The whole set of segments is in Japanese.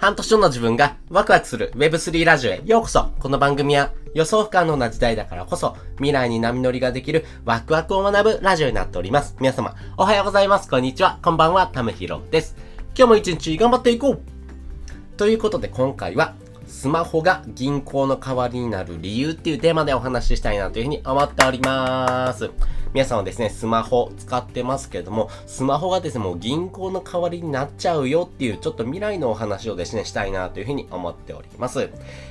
半年後の自分がワクワクする Web3 ラジオへようこそこの番組は予想不可能な時代だからこそ未来に波乗りができるワクワクを学ぶラジオになっております。皆様、おはようございます。こんにちは。こんばんは。たむひろです。今日も一日頑張っていこうということで今回はスマホが銀行の代わりになる理由っていうテーマでお話ししたいなというふうに思っております。皆さんはですね、スマホ使ってますけれども、スマホがですね、もう銀行の代わりになっちゃうよっていう、ちょっと未来のお話をですね、したいなというふうに思っております。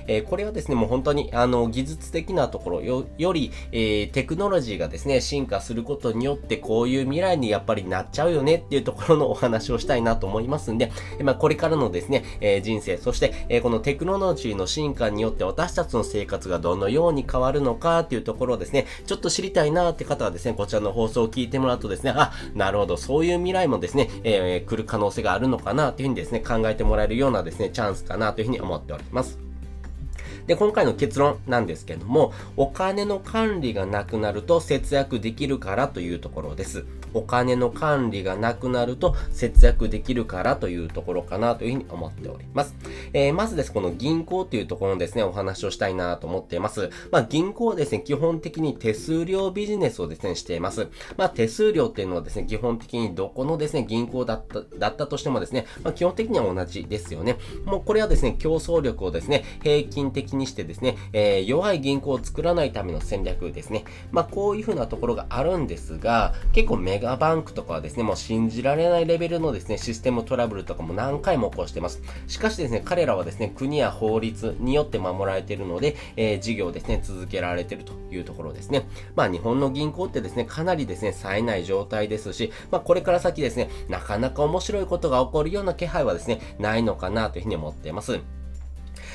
えー、これはですね、もう本当に、あの、技術的なところよ、より、えー、テクノロジーがですね、進化することによって、こういう未来にやっぱりなっちゃうよねっていうところのお話をしたいなと思いますんで、まあ、これからのですね、えー、人生、そして、えこのテクノロジーの進化によって私たちの生活がどのように変わるのかっていうところをですね、ちょっと知りたいなって方はですね、ねこちらの放送を聞いてもらうとですね、あ、なるほど、そういう未来もですね、えー、来る可能性があるのかなというふうにですね、考えてもらえるようなですね、チャンスかなというふうに思っております。で、今回の結論なんですけども、お金の管理がなくなると節約できるからというところです。お金の管理がなくなると節約できるからというところかなというふうに思っております。えー、まずです、この銀行というところのですね、お話をしたいなと思っています。まあ、銀行はですね、基本的に手数料ビジネスをですね、しています。まあ、手数料っていうのはですね、基本的にどこのですね、銀行だった、だったとしてもですね、まあ、基本的には同じですよね。もうこれはですね、競争力をですね、平均的ににしてですね、えー、弱い銀行を作らないための戦略ですね。まあ、こういうふうなところがあるんですが、結構メガバンクとかはですね、もう信じられないレベルのですね、システムトラブルとかも何回も起こしてます。しかしですね、彼らはですね、国や法律によって守られているので、えー、事業をですね、続けられているというところですね。まあ、日本の銀行ってですね、かなりですね、冴えない状態ですし、まあ、これから先ですね、なかなか面白いことが起こるような気配はですね、ないのかなというふうに思っています。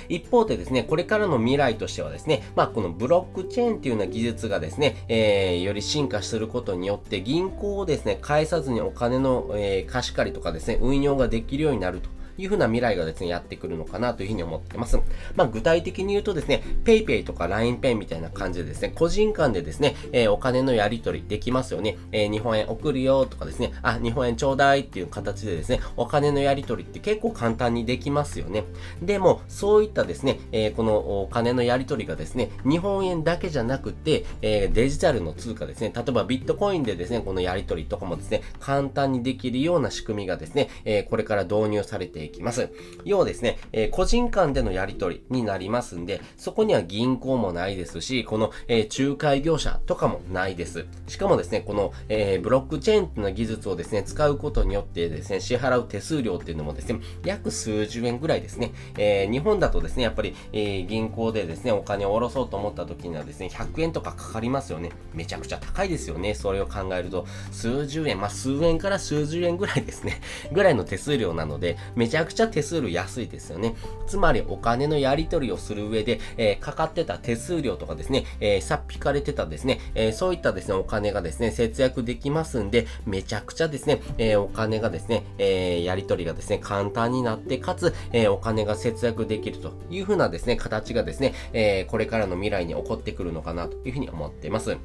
一方でですね、これからの未来としてはですね、まあ、このブロックチェーンっていうような技術がですね、えー、より進化することによって、銀行をですね、返さずにお金の、えー、貸し借りとかですね、運用ができるようになると。いうふうな未来がですね、やってくるのかなというふうに思ってます。まあ、具体的に言うとですね、PayPay とか LINEPay みたいな感じでですね、個人間でですね、えー、お金のやり取りできますよね。えー、日本円送るよとかですね、あ、日本円ちょうだいっていう形でですね、お金のやり取りって結構簡単にできますよね。でも、そういったですね、えー、このお金のやり取りがですね、日本円だけじゃなくて、えデジタルの通貨ですね、例えばビットコインでですね、このやり取りとかもですね、簡単にできるような仕組みがですね、えこれから導入されていきます。要はですね、えー、個人間でのやり取りになりますんで、そこには銀行もないですし、この、えー、仲介業者とかもないです。しかもですね、この、えー、ブロックチェーンの技術をですね、使うことによってですね、支払う手数料っていうのもですね、約数十円ぐらいですね。え、日本だとですね、やっぱり、え、銀行でですね、お金を下ろそうと思った時にはですね、100円とかかかりますよね。めちゃくちゃ高いですよね。それを考えると、数十円、まあ、数円から数十円ぐらいですね、ぐらいの手数料なので、めちゃちゃくちゃ手数料安いですよね。つまりお金のやり取りをする上で、えー、かかってた手数料とかですね、えー、さっ引かれてたですね、えー、そういったですね、お金がですね、節約できますんで、めちゃくちゃですね、え、お金がですね、え、やり取りがですね、簡単になって、かつ、え、お金が節約できるというふうなですね、形がですね、え、これからの未来に起こってくるのかなというふうに思っています。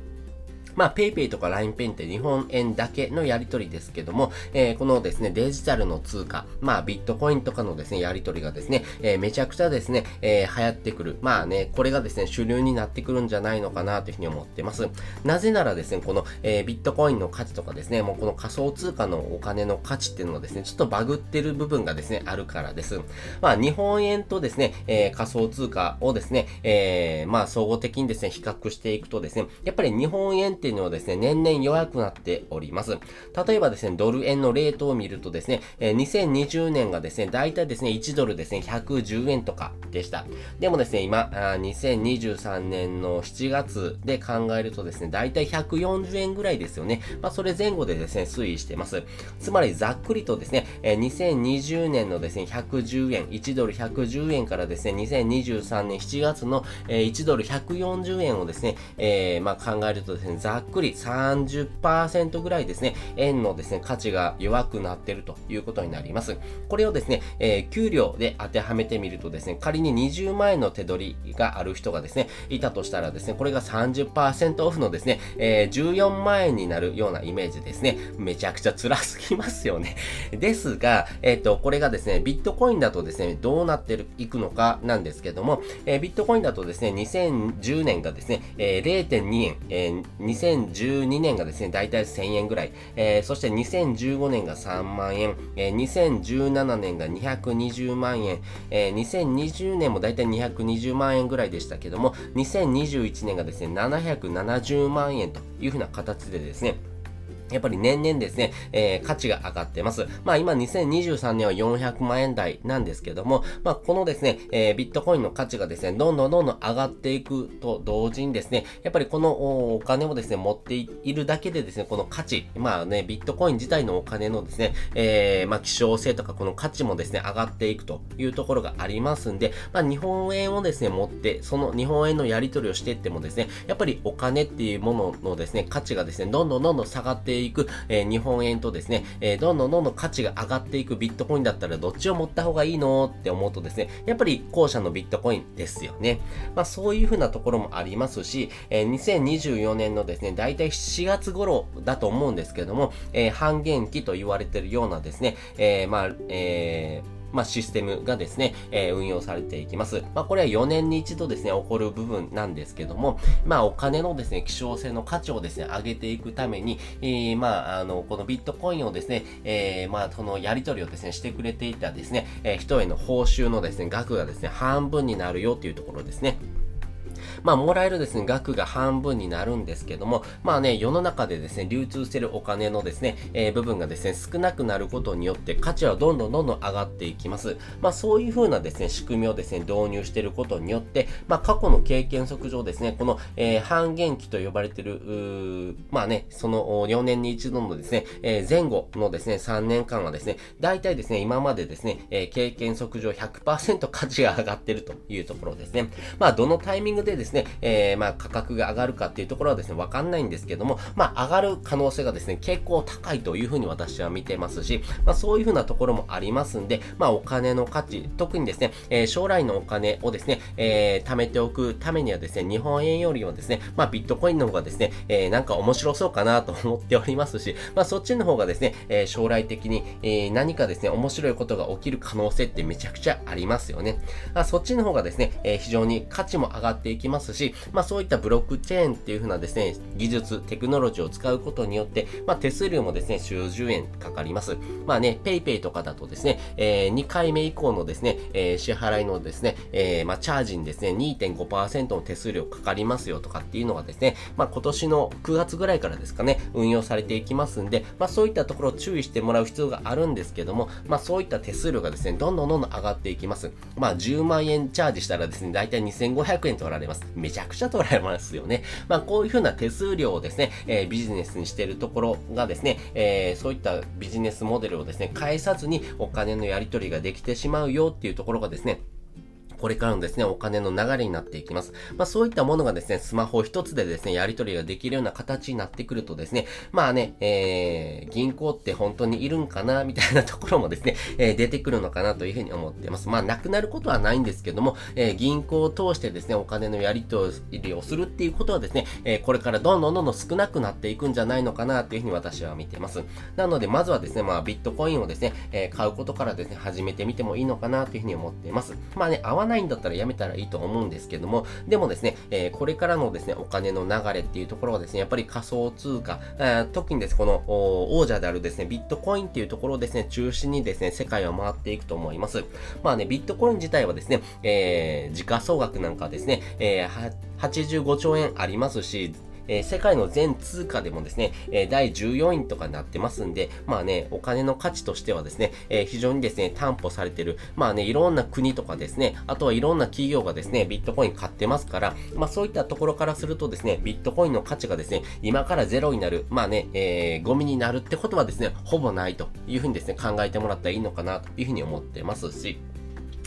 まあ、PayPay とか LINEPay って日本円だけのやり取りですけども、えー、このですね、デジタルの通貨、まあ、ビットコインとかのですね、やり取りがですね、えー、めちゃくちゃですね、えー、流行ってくる。まあね、これがですね、主流になってくるんじゃないのかなというふうに思ってます。なぜならですね、この、えー、ビットコインの価値とかですね、もうこの仮想通貨のお金の価値っていうのがですね、ちょっとバグってる部分がですね、あるからです。まあ、日本円とですね、えー、仮想通貨をですね、えー、まあ、総合的にですね、比較していくとですね、やっぱり日本円っていうのはですね、年々弱くなっております。例えばですね、ドル円のレートを見るとですね、え2020年がですね、だいたいですね、1ドルですね、110円とかでした。でもですね、今、2023年の7月で考えるとですね、だいたい140円ぐらいですよね。まあ、それ前後でですね、推移してます。つまり、ざっくりとですね、え2020年のですね、110円、1ドル110円からですね、2023年7月の、え1ドル140円をですね、えー、まあ、考えるとですね、ざっくり30%ぐらいですね、円のですね、価値が弱くなってるということになります。これをですね、えー、給料で当てはめてみるとですね、仮に20万円の手取りがある人がですね、いたとしたらですね、これが30%オフのですね、えー、14万円になるようなイメージですね。めちゃくちゃ辛すぎますよね。ですが、えっ、ー、と、これがですね、ビットコインだとですね、どうなっていくのかなんですけども、えー、ビットコインだとですね、2010年がですね、えー、0.2円、えー、2012年がですね、だいたい1000円ぐらい、えー、そして2015年が3万円、えー、2017年が220万円、えー、2020年もだいたい220万円ぐらいでしたけども、2021年がですね、770万円というふうな形でですね、やっぱり年々ですね、えー、価値が上がってます。まあ今2023年は400万円台なんですけども、まあこのですね、えー、ビットコインの価値がですね、どんどんどんどん上がっていくと同時にですね、やっぱりこのお金をですね、持っているだけでですね、この価値、まあね、ビットコイン自体のお金のですね、えー、まあ希少性とかこの価値もですね、上がっていくというところがありますんで、まあ日本円をですね、持って、その日本円のやり取りをしていってもですね、やっぱりお金っていうもののですね、価値がですね、どんどんどんどん下がっていくていく、えー、日本円とですね、えー、どんどんどんどん価値が上がっていくビットコインだったらどっちを持った方がいいのって思うとですね、やっぱり後者のビットコインですよね。まあそういうふうなところもありますし、えー、2024年のですね、だいたい7月頃だと思うんですけども、えー、半減期と言われてるようなですね、えー、まあ、えー、まあ、システムがですね、えー、運用されていきます。まあ、これは4年に一度ですね、起こる部分なんですけども、まあ、お金のですね、希少性の価値をですね、上げていくために、えー、まあ、あの、このビットコインをですね、えー、まあ、そのやり取りをですね、してくれていたですね、えー、人への報酬のですね、額がですね、半分になるよっていうところですね。まあ、もらえるですね、額が半分になるんですけども、まあね、世の中でですね、流通してるお金のですね、えー、部分がですね、少なくなることによって価値はどんどんどんどん上がっていきます。まあ、そういう風なですね、仕組みをですね、導入してることによって、まあ、過去の経験則上ですね、この、えー、半減期と呼ばれてる、まあね、その4年に一度のですね、えー、前後のですね、3年間はですね、大体ですね、今までですね、え、経験則上100%価値が上がってるというところですね。まあ、どのタイミングでですねですね、えー、まあ価格が上がるかっていうところはですね、わかんないんですけども、まあ上がる可能性がですね、結構高いというふうに私は見てますし、まあそういうふうなところもありますんで、まあお金の価値、特にですね、えー、将来のお金をですね、えー、貯めておくためにはですね、日本円よりはですね、まあビットコインの方がですね、えー、なんか面白そうかなと思っておりますし、まあそっちの方がですね、えー、将来的に、えー、何かですね、面白いことが起きる可能性ってめちゃくちゃありますよね。まあそっちの方がですね、えー、非常に価値も上がっていきますし、まあそういったブロックチェーンっていう風なですね、技術、テクノロジーを使うことによって、まあ手数料もですね、数十円かかります。まあね、PayPay とかだとですね、えー、2回目以降のですね、えー、支払いのですね、えー、まあチャージにですね、2.5%の手数料かかりますよとかっていうのがですね、まあ今年の9月ぐらいからですかね、運用されていきますんで、まあそういったところを注意してもらう必要があるんですけども、まあそういった手数料がですね、どんどんどんどん上がっていきます。まあ10万円チャージしたらですね、だいたい2500円取られます。めちゃくちゃ取られますよね。まあ、こういうふうな手数料をですね、えー、ビジネスにしてるところがですね、えー、そういったビジネスモデルをですね、返さずにお金のやり取りができてしまうよっていうところがですね、これからのですね、お金の流れになっていきます。まあそういったものがですね、スマホ一つでですね、やり取りができるような形になってくるとですね、まあね、えー、銀行って本当にいるんかな、みたいなところもですね、えー、出てくるのかなというふうに思っています。まあなくなることはないんですけども、えー、銀行を通してですね、お金のやり取りをするっていうことはですね、えー、これからどんどんどんどん少なくなっていくんじゃないのかなというふうに私は見ています。なので、まずはですね、まあビットコインをですね、えー、買うことからですね、始めてみてもいいのかなというふうに思っています。まあね、合わないんだったらやめたらいいと思うんですけども、でもですね、え、これからのですね、お金の流れっていうところはですね、やっぱり仮想通貨、え特にですね、この王者であるですね、ビットコインっていうところをですね、中心にですね、世界を回っていくと思います。まあね、ビットコイン自体はですね、えー、時価総額なんかですね、えー、85兆円ありますし、えー、世界の全通貨でもですね、えー、第14位とかになってますんで、まあね、お金の価値としてはですね、えー、非常にですね、担保されてる、まあね、いろんな国とかですね、あとはいろんな企業がですね、ビットコイン買ってますから、まあそういったところからするとですね、ビットコインの価値がですね、今からゼロになる、まあね、えー、ゴミになるってことはですね、ほぼないというふうにですね、考えてもらったらいいのかなというふうに思ってますし、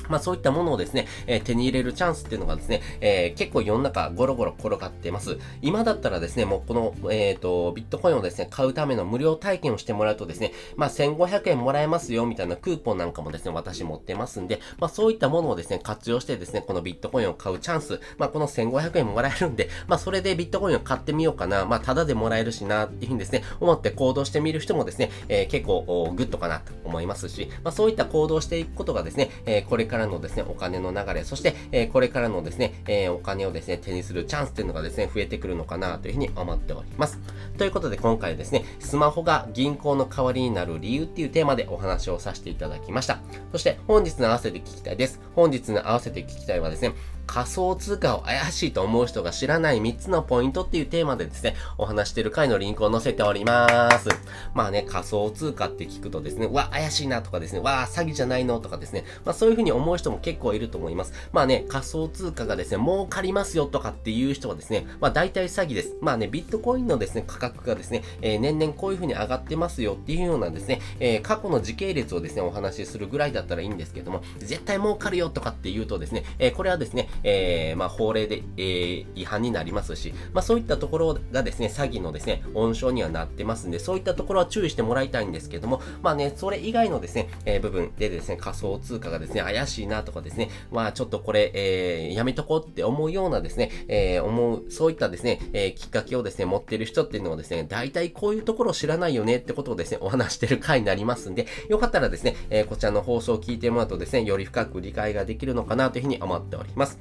まあそういったものをですね、えー、手に入れるチャンスっていうのがですね、えー、結構世の中ゴロゴロ転がってます。今だったらですね、もうこの、えっ、ー、と、ビットコインをですね、買うための無料体験をしてもらうとですね、まあ1500円もらえますよみたいなクーポンなんかもですね、私持ってますんで、まあそういったものをですね、活用してですね、このビットコインを買うチャンス、まあこの1500円もらえるんで、まあそれでビットコインを買ってみようかな、まあタダでもらえるしなっていうふうにですね、思って行動してみる人もですね、えー、結構グッドかなと思いますし、まあそういった行動していくことがですね、えー、これからのですね、お金の流れ、そして、えこれからのですね、えお金をですね、手にするチャンスっていうのがですね、増えてくるのかなというふうに思っております。ということで今回ですね、スマホが銀行の代わりになる理由っていうテーマでお話をさせていただきました。そして本日の合わせて聞きたいです。本日の合わせて聞きたいはですね、仮想通貨を怪しいと思う人が知らない3つのポイントっていうテーマでですね、お話してる回のリンクを載せております。まあね、仮想通貨って聞くとですね、わ、怪しいなとかですね、わ、詐欺じゃないのとかですね、まあそういうふうに思う人も結構いると思います。まあね、仮想通貨がですね、儲かりますよとかっていう人はですね、まあ大体詐欺です。まあね、ビットコインのですね、価格がですね、えー、年々こういうふうに上がってますよっていうようなですね、えー、過去の時系列をですね、お話しするぐらいだったらいいんですけども、絶対儲かるよとかっていうとですね、えー、これはですね、えー、まあ法令で、えー、違反になりますし、まあそういったところがですね、詐欺のですね、温床にはなってますんで、そういったところは注意してもらいたいんですけども、まあね、それ以外のですね、えー、部分でですね、仮想通貨がですね、怪しいなとかですね、まあちょっとこれ、えー、やめとこうって思うようなですね、えー、思う、そういったですね、えー、きっかけをですね、持ってる人っていうのはですね、大体こういうところを知らないよねってことをですね、お話してる回になりますんで、よかったらですね、えー、こちらの放送を聞いてもらうとですね、より深く理解ができるのかなというふうに思っております。